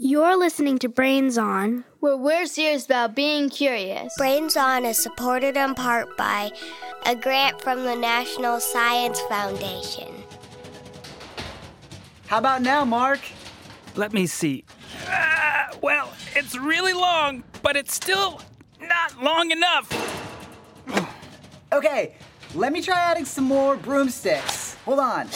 You're listening to Brains On, where we're serious about being curious. Brains On is supported in part by a grant from the National Science Foundation. How about now, Mark? Let me see. Uh, well, it's really long, but it's still not long enough. okay, let me try adding some more broomsticks. Hold on.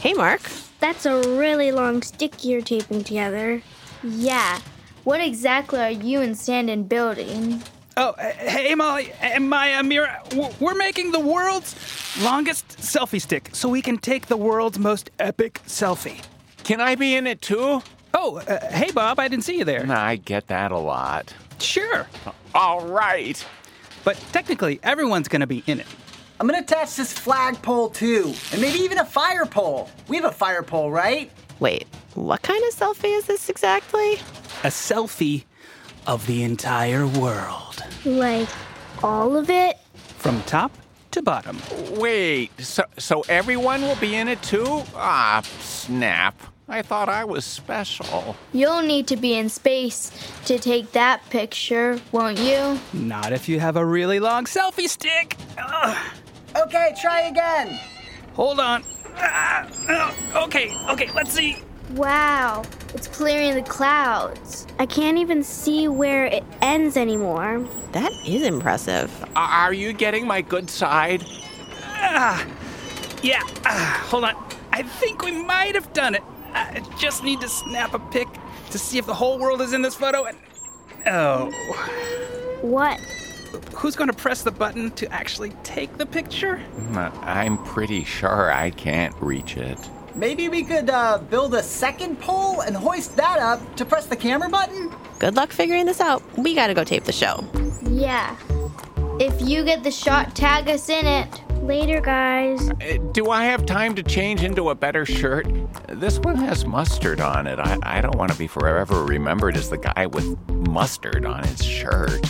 Hey, Mark. That's a really long stick you're taping together. Yeah. What exactly are you and Sanden building? Oh, hey, Molly and Maya, Mira, we're making the world's longest selfie stick so we can take the world's most epic selfie. Can I be in it too? Oh, uh, hey, Bob, I didn't see you there. I get that a lot. Sure. All right. But technically, everyone's going to be in it. I'm going to attach this flagpole too, and maybe even a fire pole. We have a fire pole, right? Wait, what kind of selfie is this exactly? A selfie of the entire world. Like all of it? From top to bottom. Wait, so, so everyone will be in it too? Ah, snap. I thought I was special. You'll need to be in space to take that picture, won't you? Not if you have a really long selfie stick. Ugh. Okay, try again. Hold on. Uh, okay, okay, let's see. Wow, it's clearing the clouds. I can't even see where it ends anymore. That is impressive. Are you getting my good side? Uh, yeah, uh, hold on. I think we might have done it. I just need to snap a pic to see if the whole world is in this photo and. Oh. What? Who's going to press the button to actually take the picture? I'm pretty sure I can't reach it. Maybe we could uh, build a second pole and hoist that up to press the camera button? Good luck figuring this out. We gotta go tape the show. Yeah. If you get the shot, tag us in it. Later, guys. Uh, do I have time to change into a better shirt? This one has mustard on it. I, I don't want to be forever remembered as the guy with mustard on his shirt.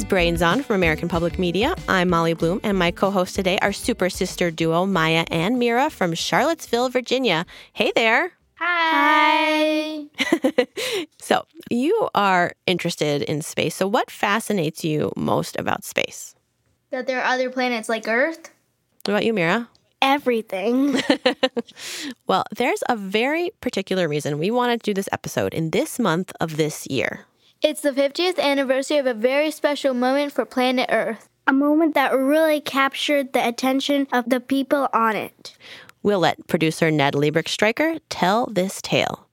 Is Brains On from American Public Media. I'm Molly Bloom, and my co hosts today are super sister duo Maya and Mira from Charlottesville, Virginia. Hey there. Hi. so, you are interested in space. So, what fascinates you most about space? That there are other planets like Earth. What about you, Mira? Everything. well, there's a very particular reason we wanted to do this episode in this month of this year. It's the 50th anniversary of a very special moment for planet Earth. A moment that really captured the attention of the people on it. We'll let producer Ned Liebrich Striker tell this tale.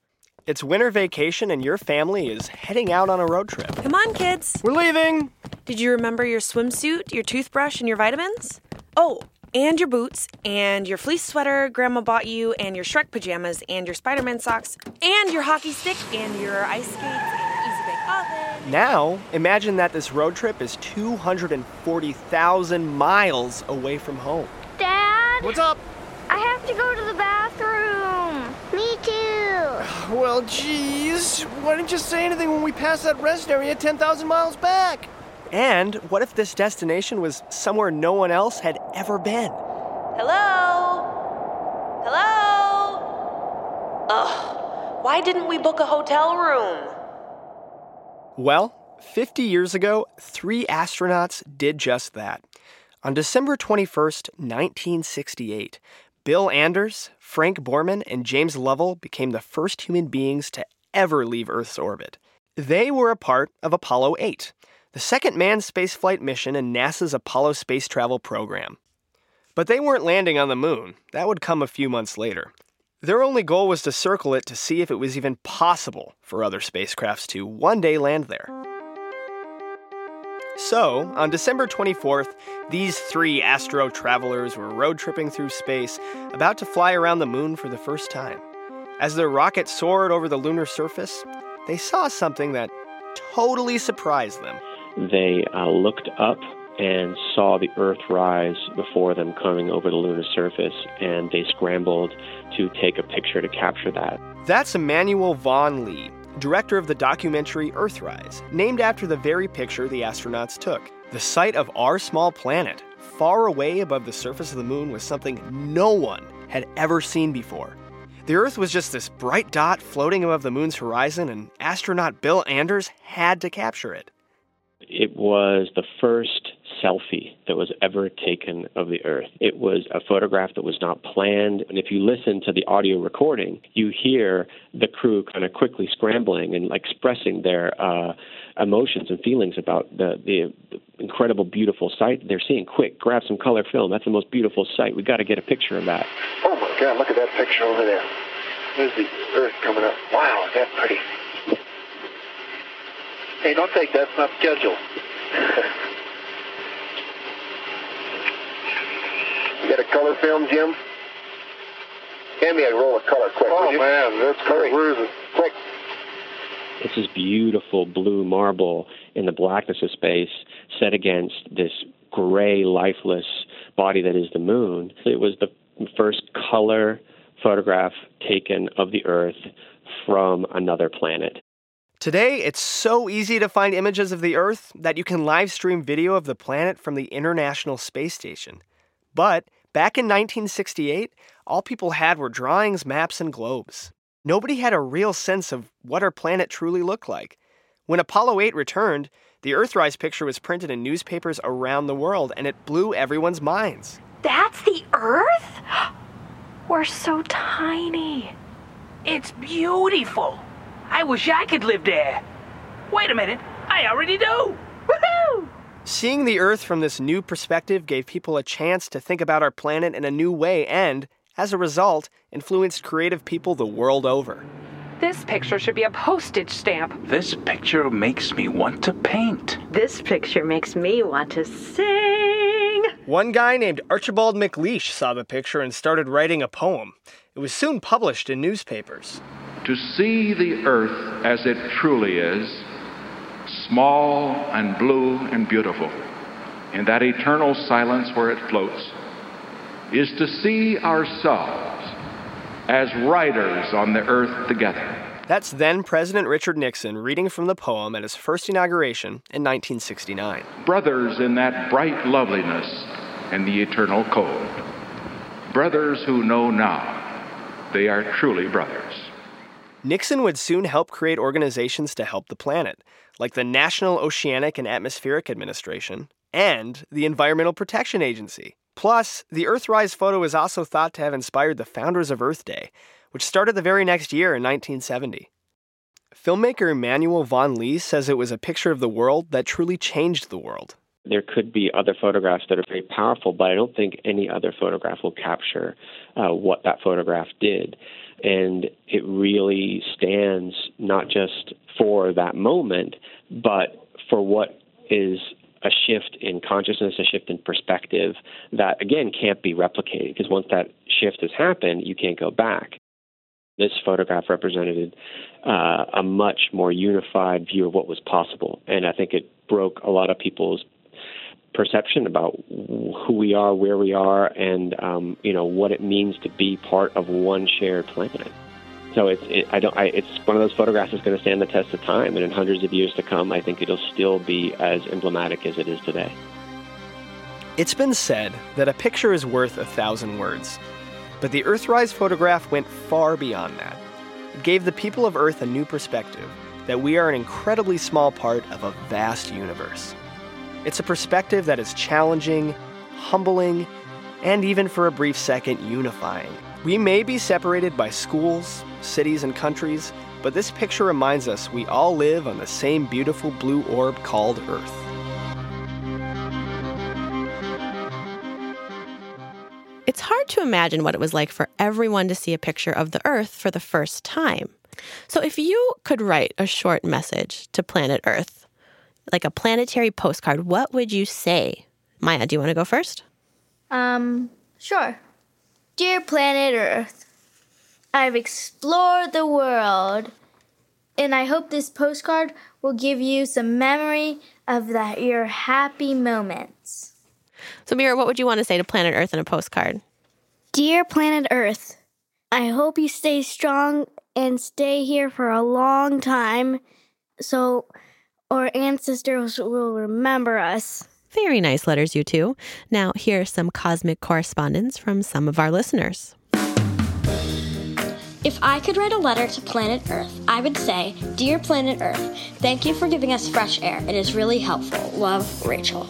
It's winter vacation and your family is heading out on a road trip. Come on, kids. We're leaving. Did you remember your swimsuit, your toothbrush, and your vitamins? Oh, and your boots, and your fleece sweater Grandma bought you, and your Shrek pajamas, and your Spider Man socks, and your hockey stick, and your ice skates, now, imagine that this road trip is 240,000 miles away from home. Dad? What's up? I have to go to the bathroom. Me too. Well, geez. Why didn't you say anything when we passed that rest area 10,000 miles back? And what if this destination was somewhere no one else had ever been? Hello? Hello? Ugh. Why didn't we book a hotel room? Well, 50 years ago, three astronauts did just that. On December 21st, 1968, Bill Anders, Frank Borman, and James Lovell became the first human beings to ever leave Earth's orbit. They were a part of Apollo 8, the second manned spaceflight mission in NASA's Apollo space travel program. But they weren't landing on the moon. That would come a few months later. Their only goal was to circle it to see if it was even possible for other spacecrafts to one day land there. So, on December 24th, these three astro travelers were road tripping through space, about to fly around the moon for the first time. As their rocket soared over the lunar surface, they saw something that totally surprised them. They uh, looked up and saw the Earth rise before them coming over the lunar surface, and they scrambled to take a picture to capture that. That's Emmanuel Vaughan Lee, director of the documentary Earthrise, named after the very picture the astronauts took. The sight of our small planet, far away above the surface of the moon, was something no one had ever seen before. The Earth was just this bright dot floating above the moon's horizon, and astronaut Bill Anders had to capture it. It was the first selfie that was ever taken of the Earth. It was a photograph that was not planned. And if you listen to the audio recording, you hear the crew kind of quickly scrambling and expressing their uh, emotions and feelings about the, the incredible, beautiful sight they're seeing. Quick, grab some color film. That's the most beautiful sight. We got to get a picture of that. Oh my God! Look at that picture over there. There's the Earth coming up. Wow, is that pretty? Hey, don't take that. It's not scheduled. you got a color film, Jim? Hand me a roll of color, quick. Oh, man, that's great. Where is it? Quick. It's this beautiful blue marble in the blackness of space set against this gray, lifeless body that is the moon. It was the first color photograph taken of the Earth from another planet. Today, it's so easy to find images of the Earth that you can live stream video of the planet from the International Space Station. But back in 1968, all people had were drawings, maps, and globes. Nobody had a real sense of what our planet truly looked like. When Apollo 8 returned, the Earthrise picture was printed in newspapers around the world, and it blew everyone's minds. That's the Earth? We're so tiny. It's beautiful. I wish I could live there. Wait a minute, I already do. Woohoo! Seeing the Earth from this new perspective gave people a chance to think about our planet in a new way and, as a result, influenced creative people the world over. This picture should be a postage stamp. This picture makes me want to paint. This picture makes me want to sing. One guy named Archibald MacLeish saw the picture and started writing a poem. It was soon published in newspapers. To see the earth as it truly is, small and blue and beautiful, in that eternal silence where it floats, is to see ourselves as riders on the earth together. That's then President Richard Nixon reading from the poem at his first inauguration in 1969. Brothers in that bright loveliness and the eternal cold. Brothers who know now they are truly brothers. Nixon would soon help create organizations to help the planet, like the National Oceanic and Atmospheric Administration and the Environmental Protection Agency. Plus, the Earthrise photo is also thought to have inspired the founders of Earth Day, which started the very next year in 1970. Filmmaker Emmanuel Vaughan Lee says it was a picture of the world that truly changed the world. There could be other photographs that are very powerful, but I don't think any other photograph will capture uh, what that photograph did. And it really stands not just for that moment, but for what is a shift in consciousness, a shift in perspective that, again, can't be replicated because once that shift has happened, you can't go back. This photograph represented uh, a much more unified view of what was possible, and I think it broke a lot of people's perception about who we are, where we are, and um, you know what it means to be part of one shared planet. So it's it, I don't I, it's one of those photographs that's going to stand the test of time, and in hundreds of years to come, I think it'll still be as emblematic as it is today. It's been said that a picture is worth a thousand words, but the Earthrise photograph went far beyond that. It gave the people of Earth a new perspective that we are an incredibly small part of a vast universe. It's a perspective that is challenging, humbling, and even for a brief second, unifying. We may be separated by schools, cities, and countries, but this picture reminds us we all live on the same beautiful blue orb called Earth. It's hard to imagine what it was like for everyone to see a picture of the Earth for the first time. So, if you could write a short message to planet Earth, like a planetary postcard, what would you say? Maya, do you want to go first? Um, sure. Dear planet Earth, I've explored the world, and I hope this postcard will give you some memory of that your happy moments. So, Mira, what would you want to say to planet Earth in a postcard? Dear planet Earth, I hope you stay strong and stay here for a long time so our ancestors will remember us. Very nice letters, you two. Now, here are some cosmic correspondence from some of our listeners. If I could write a letter to planet Earth, I would say, Dear planet Earth, thank you for giving us fresh air. It is really helpful. Love, Rachel.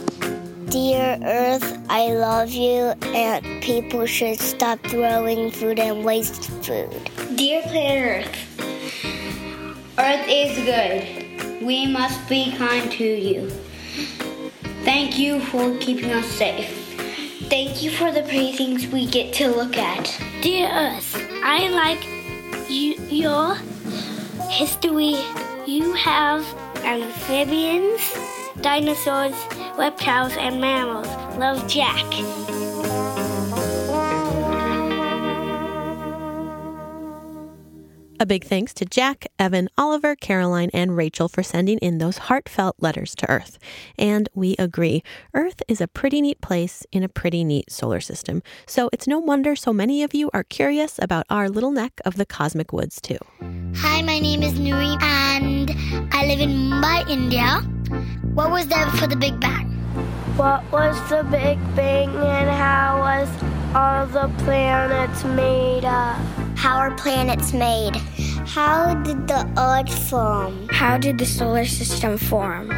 Dear Earth, I love you, and people should stop throwing food and waste food. Dear planet Earth, Earth is good. We must be kind to you. Thank you for keeping us safe. Thank you for the paintings we get to look at. Dear Earth, I like you, your history. You have amphibians, dinosaurs, reptiles, and mammals. Love, Jack. A big thanks to Jack, Evan, Oliver, Caroline, and Rachel for sending in those heartfelt letters to Earth. And we agree, Earth is a pretty neat place in a pretty neat solar system. So it's no wonder so many of you are curious about our little neck of the cosmic woods, too. Hi, my name is Nuri, and I live in Mumbai, India. What was there for the Big Bang? What was the Big Bang and how was all the planets made up? How are planets made? How did the Earth form? How did the solar system form?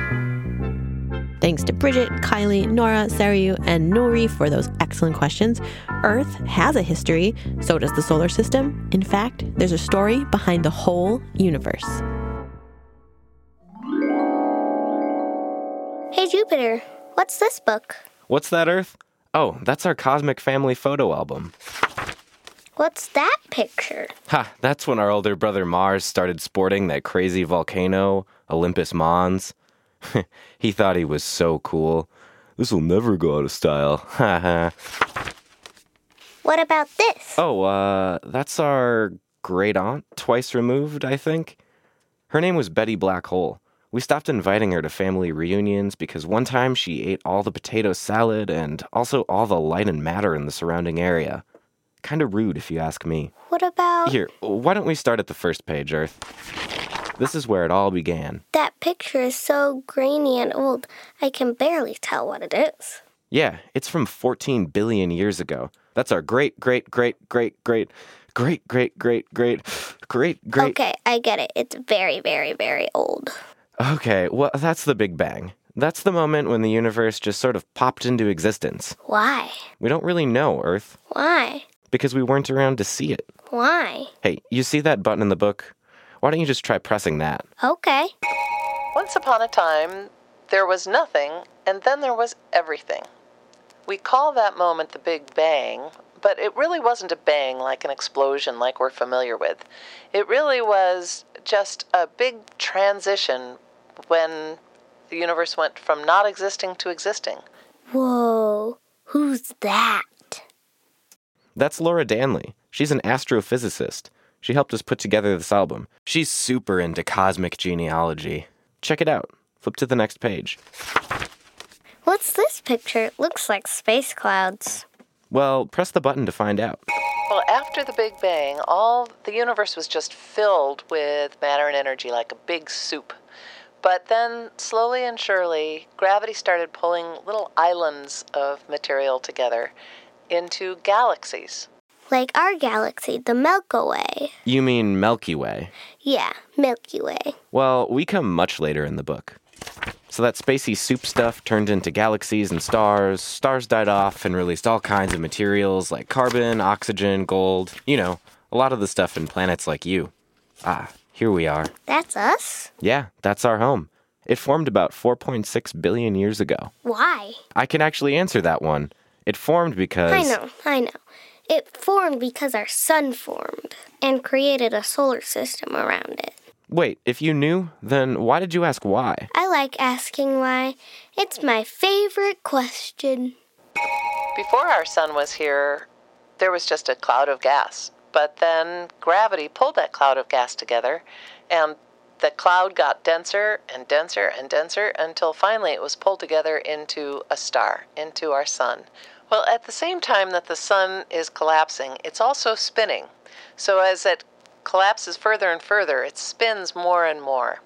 Thanks to Bridget, Kylie, Nora, Sariu, and Nuri for those excellent questions. Earth has a history, so does the solar system. In fact, there's a story behind the whole universe. Hey, Jupiter, what's this book? What's that, Earth? Oh, that's our cosmic family photo album. What's that picture? Ha, that's when our older brother Mars started sporting that crazy volcano, Olympus Mons. he thought he was so cool. This will never go out of style. Ha ha. What about this? Oh, uh, that's our great aunt, twice removed, I think. Her name was Betty Black Hole. We stopped inviting her to family reunions because one time she ate all the potato salad and also all the light and matter in the surrounding area. Kind of rude, if you ask me. What about Here, why don't we start at the first page, Earth? This is where it all began. that picture is so grainy and old, I can barely tell what it is. Yeah, it's from 14 billion years ago. That's our great, great, great, great, great, great, great, great, great, great, great. Okay, I get it. It's very, very, very old. Okay, well, that's the Big Bang. That's the moment when the universe just sort of popped into existence. Why? We don't really know, Earth, Why? Because we weren't around to see it. Why? Hey, you see that button in the book? Why don't you just try pressing that? Okay. Once upon a time, there was nothing, and then there was everything. We call that moment the Big Bang, but it really wasn't a bang like an explosion like we're familiar with. It really was just a big transition when the universe went from not existing to existing. Whoa. Who's that? That's Laura Danly. She's an astrophysicist. She helped us put together this album. She's super into cosmic genealogy. Check it out. Flip to the next page. What's this picture? It looks like space clouds. Well, press the button to find out. Well, after the Big Bang, all the universe was just filled with matter and energy like a big soup. But then, slowly and surely, gravity started pulling little islands of material together into galaxies. Like our galaxy, the Milky Way. You mean Milky Way? Yeah, Milky Way. Well, we come much later in the book. So that spacey soup stuff turned into galaxies and stars. Stars died off and released all kinds of materials like carbon, oxygen, gold. You know, a lot of the stuff in planets like you. Ah, here we are. That's us? Yeah, that's our home. It formed about 4.6 billion years ago. Why? I can actually answer that one. It formed because. I know, I know. It formed because our sun formed and created a solar system around it. Wait, if you knew, then why did you ask why? I like asking why. It's my favorite question. Before our sun was here, there was just a cloud of gas. But then gravity pulled that cloud of gas together, and the cloud got denser and denser and denser until finally it was pulled together into a star, into our sun. Well, at the same time that the sun is collapsing, it's also spinning. So as it collapses further and further, it spins more and more.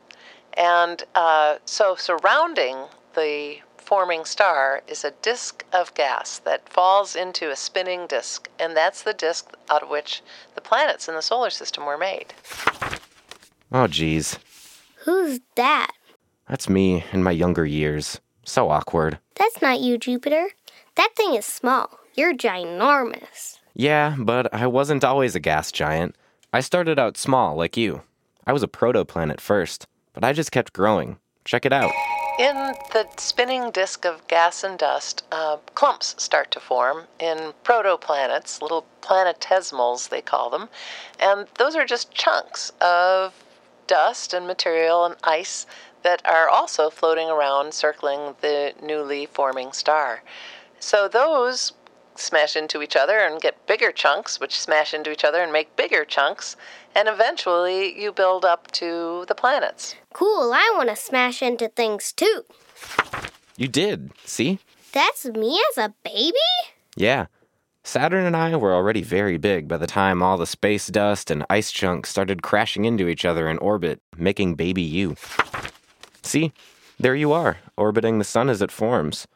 And uh, so surrounding the forming star is a disk of gas that falls into a spinning disk, and that's the disk out of which the planets in the solar system were made. Oh, geez. Who's that? That's me in my younger years. So awkward. That's not you, Jupiter. That thing is small. You're ginormous. Yeah, but I wasn't always a gas giant. I started out small, like you. I was a protoplanet first, but I just kept growing. Check it out. In the spinning disk of gas and dust, uh, clumps start to form in protoplanets, little planetesimals, they call them. And those are just chunks of dust and material and ice that are also floating around, circling the newly forming star. So those smash into each other and get bigger chunks, which smash into each other and make bigger chunks, and eventually you build up to the planets. Cool, I want to smash into things too. You did, see? That's me as a baby? Yeah. Saturn and I were already very big by the time all the space dust and ice chunks started crashing into each other in orbit, making baby you. See? There you are, orbiting the sun as it forms,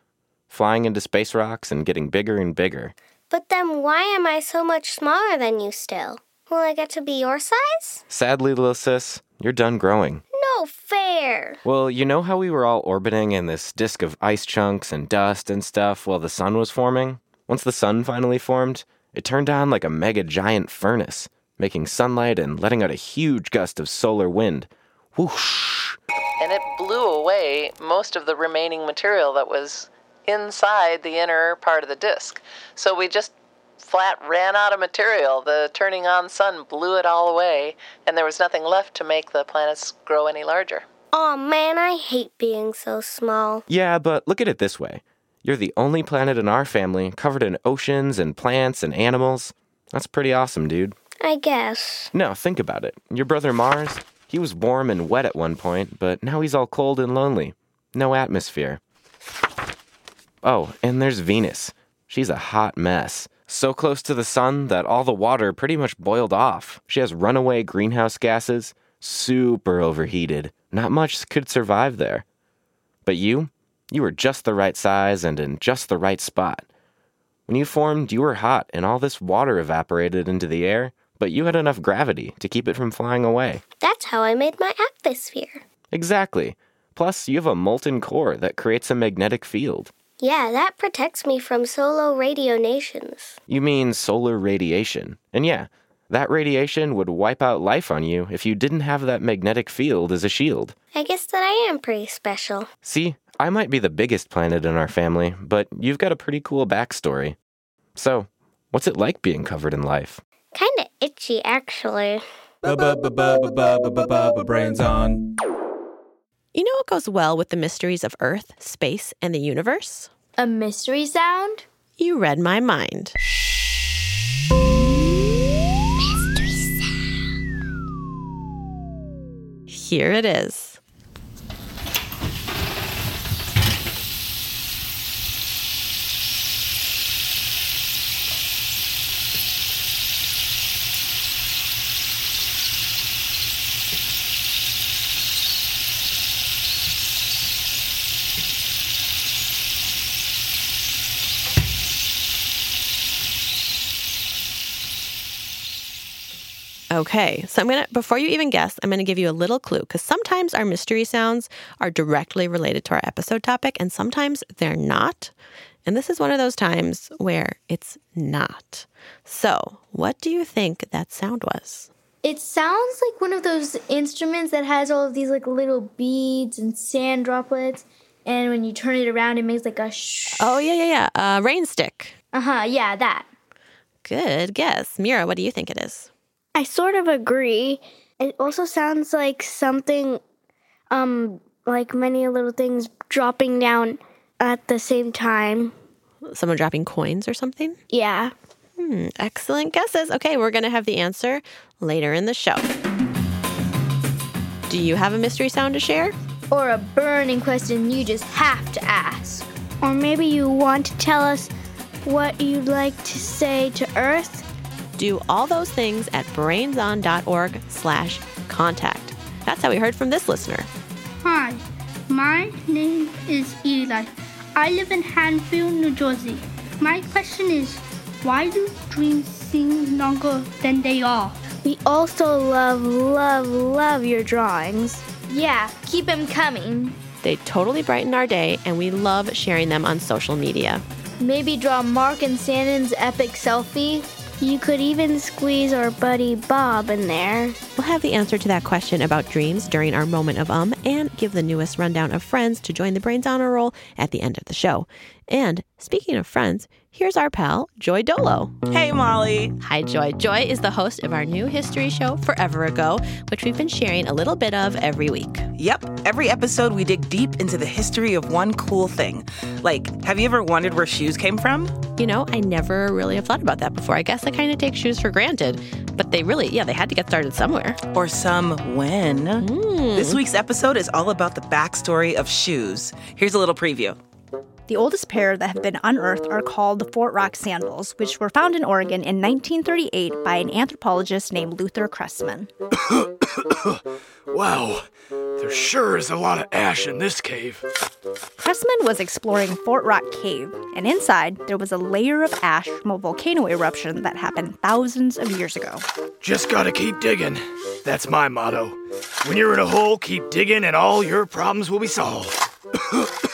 flying into space rocks and getting bigger and bigger. But then why am I so much smaller than you still? Will I get to be your size? Sadly, little sis, you're done growing. No fair. Well, you know how we were all orbiting in this disk of ice chunks and dust and stuff while the sun was forming? Once the sun finally formed, it turned on like a mega giant furnace, making sunlight and letting out a huge gust of solar wind. Whoosh! And it blew away most of the remaining material that was inside the inner part of the disk. So we just flat ran out of material. The turning on sun blew it all away, and there was nothing left to make the planets grow any larger. Aw oh, man, I hate being so small. Yeah, but look at it this way you're the only planet in our family covered in oceans and plants and animals. That's pretty awesome, dude. I guess. No, think about it. Your brother Mars, he was warm and wet at one point, but now he's all cold and lonely. No atmosphere. Oh, and there's Venus. She's a hot mess. So close to the sun that all the water pretty much boiled off. She has runaway greenhouse gases, super overheated. Not much could survive there. But you, you were just the right size and in just the right spot. When you formed, you were hot and all this water evaporated into the air, but you had enough gravity to keep it from flying away. That's how I made my atmosphere. Exactly. Plus, you have a molten core that creates a magnetic field. Yeah, that protects me from solar radionations. You mean solar radiation. And yeah, that radiation would wipe out life on you if you didn't have that magnetic field as a shield. I guess that I am pretty special. See, I might be the biggest planet in our family, but you've got a pretty cool backstory. So, what's it like being covered in life? Kinda itchy, actually. Brains on. You know what goes well with the mysteries of Earth, space, and the universe? A mystery sound? You read my mind. Mystery sound. Here it is. Okay, so I'm gonna, before you even guess, I'm gonna give you a little clue because sometimes our mystery sounds are directly related to our episode topic and sometimes they're not. And this is one of those times where it's not. So, what do you think that sound was? It sounds like one of those instruments that has all of these like little beads and sand droplets, and when you turn it around, it makes like a shh. Oh, yeah, yeah, yeah. Uh, rain stick. Uh huh, yeah, that. Good guess. Mira, what do you think it is? I sort of agree. It also sounds like something, um, like many little things dropping down at the same time. Someone dropping coins or something? Yeah. Hmm, excellent guesses. Okay, we're going to have the answer later in the show. Do you have a mystery sound to share? Or a burning question you just have to ask. Or maybe you want to tell us what you'd like to say to Earth? Do all those things at brainson.org slash contact. That's how we heard from this listener. Hi, my name is Eli. I live in Hanfield, New Jersey. My question is, why do dreams seem longer than they are? We also love, love, love your drawings. Yeah, keep them coming. They totally brighten our day, and we love sharing them on social media. Maybe draw Mark and Sanden's epic selfie. You could even squeeze our buddy Bob in there. We'll have the answer to that question about dreams during our moment of um and give the newest rundown of friends to join the Brains Honor Roll at the end of the show. And speaking of friends, here's our pal, Joy Dolo. Hey, Molly. Hi, Joy. Joy is the host of our new history show, Forever Ago, which we've been sharing a little bit of every week. Yep. Every episode, we dig deep into the history of one cool thing. Like, have you ever wondered where shoes came from? You know, I never really have thought about that before. I guess I kind of take shoes for granted. But they really, yeah, they had to get started somewhere. Or some when. Mm. This week's episode is all about the backstory of shoes. Here's a little preview. The oldest pair that have been unearthed are called the Fort Rock sandals, which were found in Oregon in 1938 by an anthropologist named Luther Cressman. wow, there sure is a lot of ash in this cave. Cressman was exploring Fort Rock Cave, and inside there was a layer of ash from a volcano eruption that happened thousands of years ago. Just gotta keep digging. That's my motto. When you're in a hole, keep digging and all your problems will be solved.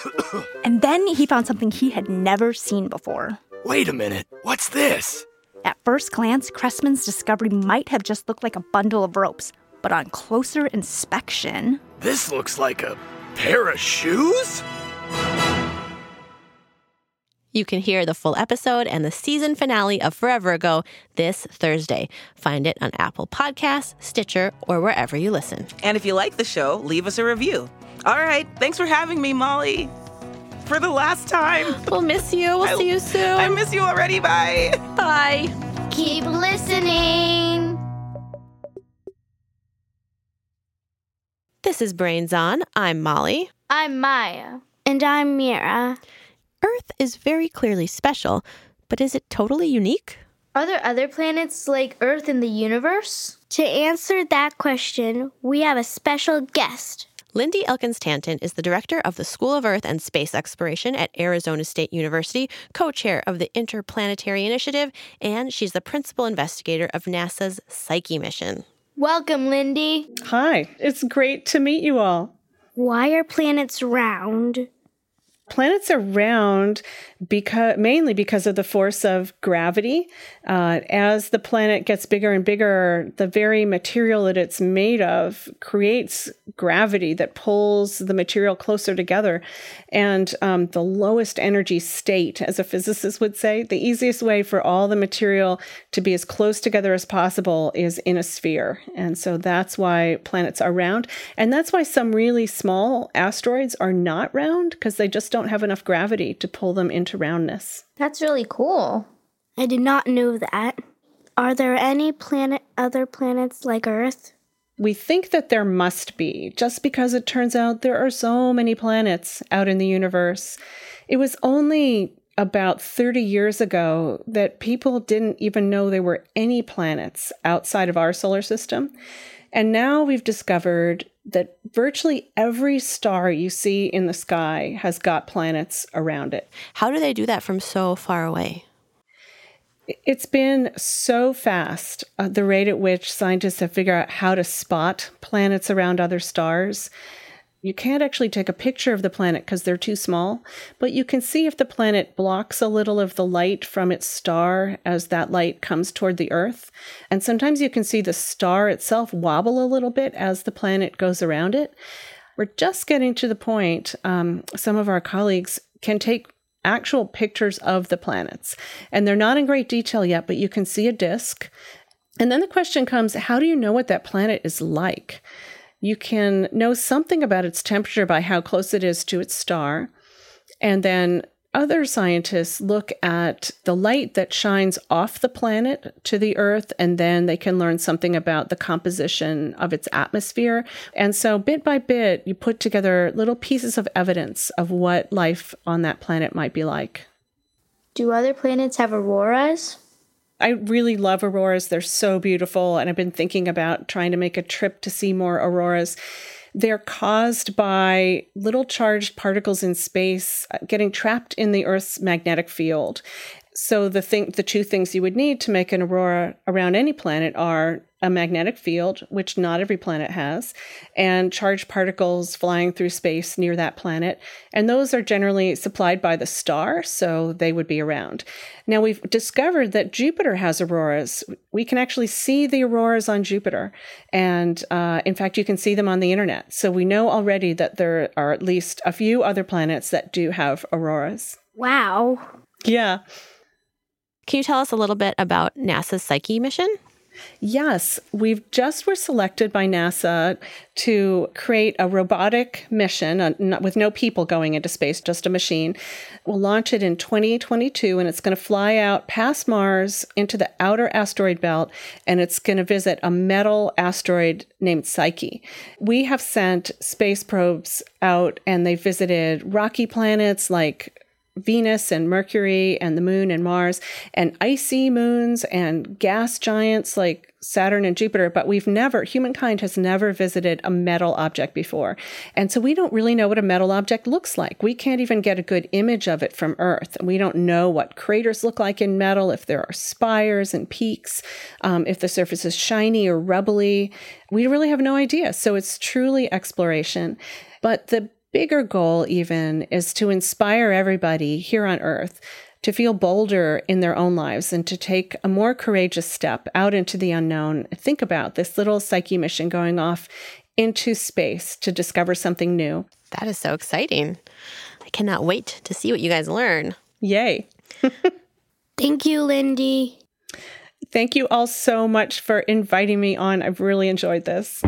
and then he found something he had never seen before. Wait a minute, what's this? At first glance, Cressman's discovery might have just looked like a bundle of ropes, but on closer inspection. This looks like a pair of shoes? You can hear the full episode and the season finale of Forever Ago this Thursday. Find it on Apple Podcasts, Stitcher, or wherever you listen. And if you like the show, leave us a review. All right, thanks for having me, Molly. For the last time. We'll miss you. We'll I, see you soon. I miss you already. Bye. Bye. Keep listening. This is Brains On. I'm Molly. I'm Maya. And I'm Mira. Earth is very clearly special, but is it totally unique? Are there other planets like Earth in the universe? To answer that question, we have a special guest. Lindy Elkins Tanton is the director of the School of Earth and Space Exploration at Arizona State University, co chair of the Interplanetary Initiative, and she's the principal investigator of NASA's Psyche mission. Welcome, Lindy. Hi, it's great to meet you all. Why are planets round? Planets are round because mainly because of the force of gravity. Uh, as the planet gets bigger and bigger, the very material that it's made of creates gravity that pulls the material closer together. And um, the lowest energy state, as a physicist would say, the easiest way for all the material to be as close together as possible is in a sphere. And so that's why planets are round. And that's why some really small asteroids are not round because they just don't have enough gravity to pull them into roundness. That's really cool. I did not know that. Are there any planet other planets like Earth? We think that there must be, just because it turns out there are so many planets out in the universe. It was only about 30 years ago that people didn't even know there were any planets outside of our solar system. And now we've discovered that virtually every star you see in the sky has got planets around it. How do they do that from so far away? It's been so fast, uh, the rate at which scientists have figured out how to spot planets around other stars. You can't actually take a picture of the planet because they're too small, but you can see if the planet blocks a little of the light from its star as that light comes toward the Earth. And sometimes you can see the star itself wobble a little bit as the planet goes around it. We're just getting to the point, um, some of our colleagues can take actual pictures of the planets. And they're not in great detail yet, but you can see a disk. And then the question comes how do you know what that planet is like? You can know something about its temperature by how close it is to its star. And then other scientists look at the light that shines off the planet to the Earth, and then they can learn something about the composition of its atmosphere. And so, bit by bit, you put together little pieces of evidence of what life on that planet might be like. Do other planets have auroras? I really love auroras. They're so beautiful. And I've been thinking about trying to make a trip to see more auroras. They're caused by little charged particles in space uh, getting trapped in the Earth's magnetic field. So the thing, the two things you would need to make an aurora around any planet are a magnetic field, which not every planet has, and charged particles flying through space near that planet. And those are generally supplied by the star, so they would be around. Now we've discovered that Jupiter has auroras. We can actually see the auroras on Jupiter, and uh, in fact, you can see them on the internet. So we know already that there are at least a few other planets that do have auroras. Wow. Yeah. Can you tell us a little bit about NASA's Psyche mission? Yes, we've just were selected by NASA to create a robotic mission uh, with no people going into space, just a machine. We'll launch it in 2022 and it's going to fly out past Mars into the outer asteroid belt and it's going to visit a metal asteroid named Psyche. We have sent space probes out and they visited rocky planets like Venus and Mercury and the moon and Mars and icy moons and gas giants like Saturn and Jupiter, but we've never, humankind has never visited a metal object before. And so we don't really know what a metal object looks like. We can't even get a good image of it from Earth. We don't know what craters look like in metal, if there are spires and peaks, um, if the surface is shiny or rubbly. We really have no idea. So it's truly exploration. But the bigger goal, even, is to inspire everybody here on earth to feel bolder in their own lives and to take a more courageous step out into the unknown. Think about this little psyche mission going off into space to discover something new. That is so exciting. I cannot wait to see what you guys learn. Yay. Thank you, Lindy. Thank you all so much for inviting me on. I've really enjoyed this.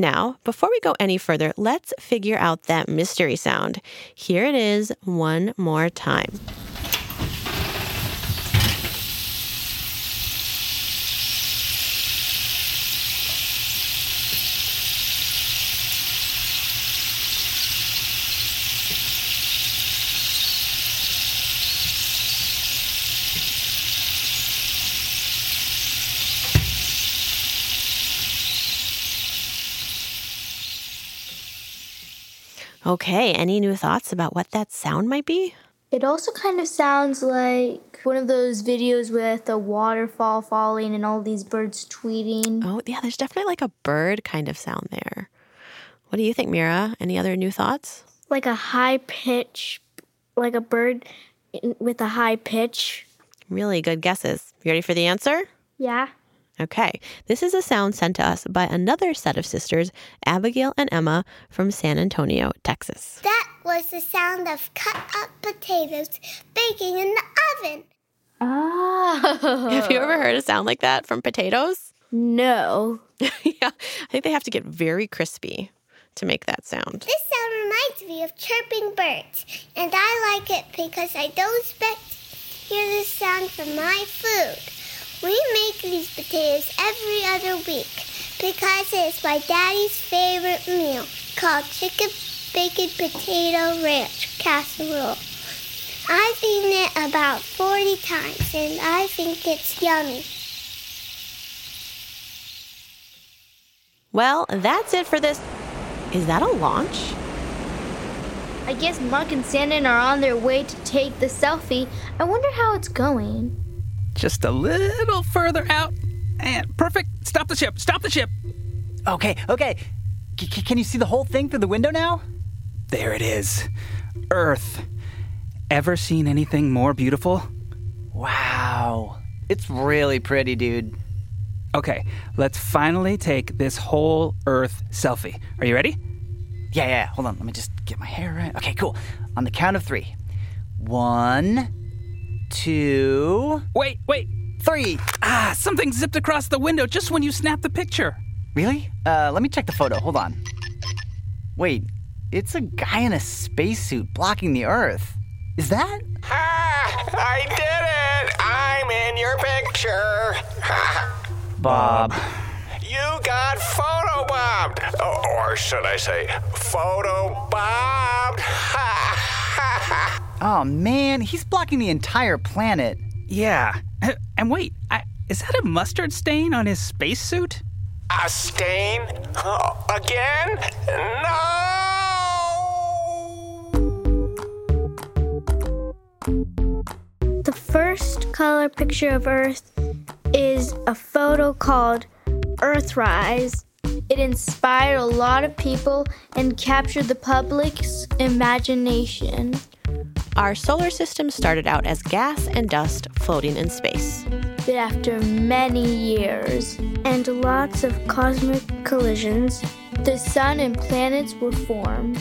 Now, before we go any further, let's figure out that mystery sound. Here it is one more time. Okay, any new thoughts about what that sound might be? It also kind of sounds like one of those videos with a waterfall falling and all these birds tweeting. Oh, yeah, there's definitely like a bird kind of sound there. What do you think, Mira? Any other new thoughts? Like a high pitch, like a bird with a high pitch. Really good guesses. You ready for the answer? Yeah. Okay, this is a sound sent to us by another set of sisters, Abigail and Emma from San Antonio, Texas. That was the sound of cut up potatoes baking in the oven. Oh. Have you ever heard a sound like that from potatoes? No. yeah, I think they have to get very crispy to make that sound. This sound reminds me of chirping birds, and I like it because I don't expect to hear this sound from my food. We make these potatoes every other week because it's my daddy's favorite meal called chicken bacon potato ranch casserole. I've eaten it about 40 times and I think it's yummy. Well, that's it for this. Is that a launch? I guess Mark and Sanden are on their way to take the selfie. I wonder how it's going. Just a little further out. And perfect. Stop the ship. Stop the ship. Okay, okay. C- can you see the whole thing through the window now? There it is. Earth. Ever seen anything more beautiful? Wow. It's really pretty, dude. Okay, let's finally take this whole Earth selfie. Are you ready? Yeah, yeah. Hold on. Let me just get my hair right. Okay, cool. On the count of three. One, two. Wait, wait. Three. Ah, something zipped across the window just when you snapped the picture. Really? Uh, let me check the photo. Hold on. Wait, it's a guy in a spacesuit blocking the Earth. Is that? Ah, I did it! I'm in your picture. Bob. You got photobomb. bombed. Or should I say, photo bombed? oh man, he's blocking the entire planet. Yeah. And wait, I, is that a mustard stain on his spacesuit? A stain? Oh, again? No! The first color picture of Earth is a photo called Earthrise. It inspired a lot of people and captured the public's imagination. Our solar system started out as gas and dust floating in space. But after many years and lots of cosmic collisions, the sun and planets were formed.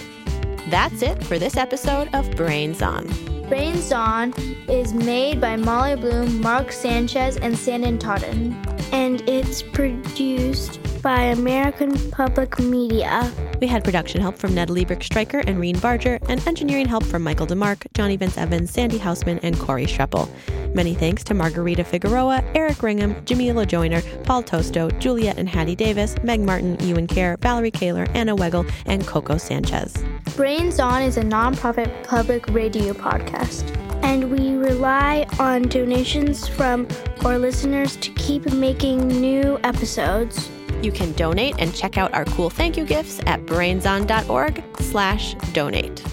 That's it for this episode of Brains On. Brains On is made by Molly Bloom, Marc Sanchez, and Sanden Totten. And it's produced by American Public Media. We had production help from Ned Liebrick Stryker and Reen Barger, and engineering help from Michael DeMark, Johnny Vince Evans, Sandy Hausman, and Corey Schreppel. Many thanks to Margarita Figueroa, Eric Ringham, Jamila Joyner, Paul Tosto, Juliet and Hattie Davis, Meg Martin, Ewan Kerr, Valerie Kaler, Anna Weigel, and Coco Sanchez. Brains On is a nonprofit public radio podcast. And we rely on donations from our listeners to keep making new episodes. You can donate and check out our cool thank you gifts at brainson.org slash donate.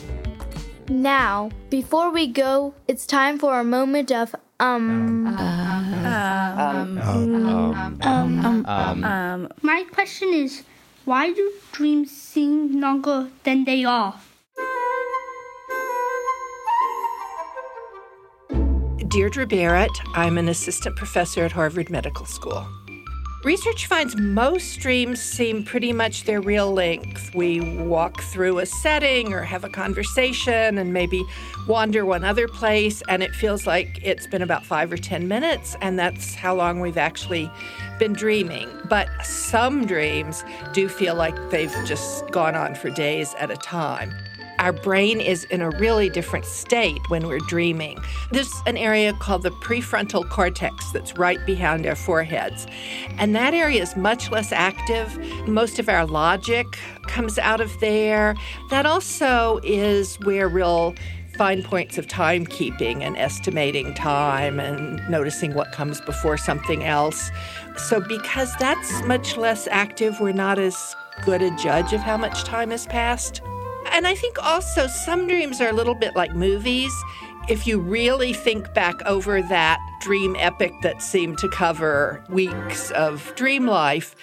Now, before we go, it's time for a moment of um. Um, um, um, um, um, My question is, why do dreams seem longer than they are? Deirdre Barrett. I'm an assistant professor at Harvard Medical School. Research finds most dreams seem pretty much their real length. We walk through a setting or have a conversation and maybe wander one other place, and it feels like it's been about five or 10 minutes, and that's how long we've actually been dreaming. But some dreams do feel like they've just gone on for days at a time our brain is in a really different state when we're dreaming. There's an area called the prefrontal cortex that's right behind our foreheads. And that area is much less active. Most of our logic comes out of there. That also is where we'll find points of timekeeping and estimating time and noticing what comes before something else. So, because that's much less active, we're not as good a judge of how much time has passed. And I think also some dreams are a little bit like movies. If you really think back over that dream epic that seemed to cover weeks of dream life,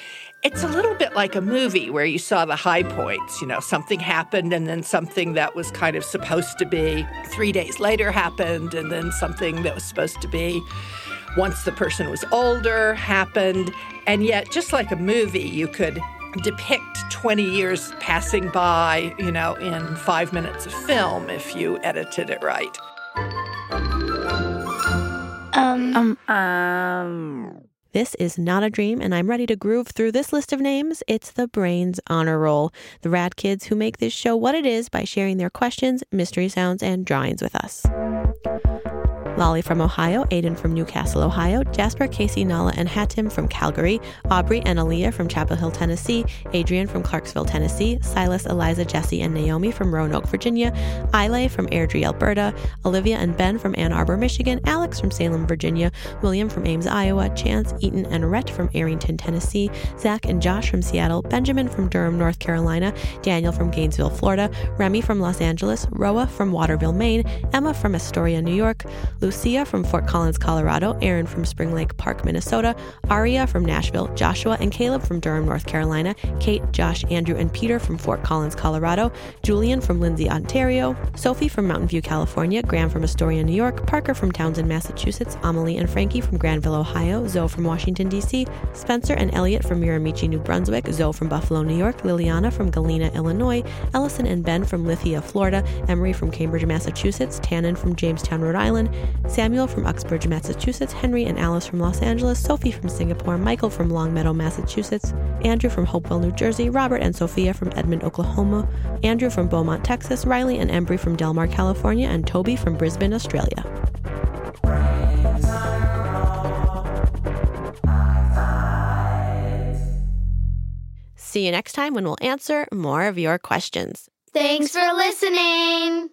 it's a little bit like a movie where you saw the high points. You know, something happened and then something that was kind of supposed to be three days later happened, and then something that was supposed to be once the person was older happened. And yet, just like a movie, you could depict 20 years passing by, you know, in five minutes of film if you edited it right. Um, um, um. This is not a dream, and I'm ready to groove through this list of names. It's the Brains Honor Roll, the rad kids who make this show what it is by sharing their questions, mystery sounds, and drawings with us. Lolly from Ohio, Aiden from Newcastle, Ohio, Jasper, Casey, Nala, and Hatim from Calgary, Aubrey and Aaliyah from Chapel Hill, Tennessee, Adrian from Clarksville, Tennessee, Silas, Eliza, Jesse, and Naomi from Roanoke, Virginia, Ile from Airdrie, Alberta, Olivia and Ben from Ann Arbor, Michigan, Alex from Salem, Virginia, William from Ames, Iowa, Chance, Eaton, and Rhett from Arrington, Tennessee, Zach and Josh from Seattle, Benjamin from Durham, North Carolina, Daniel from Gainesville, Florida, Remy from Los Angeles, Roa from Waterville, Maine, Emma from Astoria, New York, Lucia from Fort Collins, Colorado, Aaron from Spring Lake Park, Minnesota, Aria from Nashville, Joshua and Caleb from Durham, North Carolina, Kate, Josh, Andrew, and Peter from Fort Collins, Colorado, Julian from Lindsay, Ontario, Sophie from Mountain View, California, Graham from Astoria, New York, Parker from Townsend, Massachusetts, Amelie and Frankie from Granville, Ohio, Zoe from Washington, D.C., Spencer and Elliot from Miramichi, New Brunswick, Zoe from Buffalo, New York, Liliana from Galena, Illinois, Ellison and Ben from Lithia, Florida, Emery from Cambridge, Massachusetts, Tannen from Jamestown, Rhode Island, Samuel from Uxbridge, Massachusetts, Henry and Alice from Los Angeles, Sophie from Singapore, Michael from Longmeadow, Massachusetts, Andrew from Hopewell, New Jersey, Robert and Sophia from Edmond, Oklahoma, Andrew from Beaumont, Texas, Riley and Embry from Delmar, California, and Toby from Brisbane, Australia. See you next time when we'll answer more of your questions. Thanks for listening.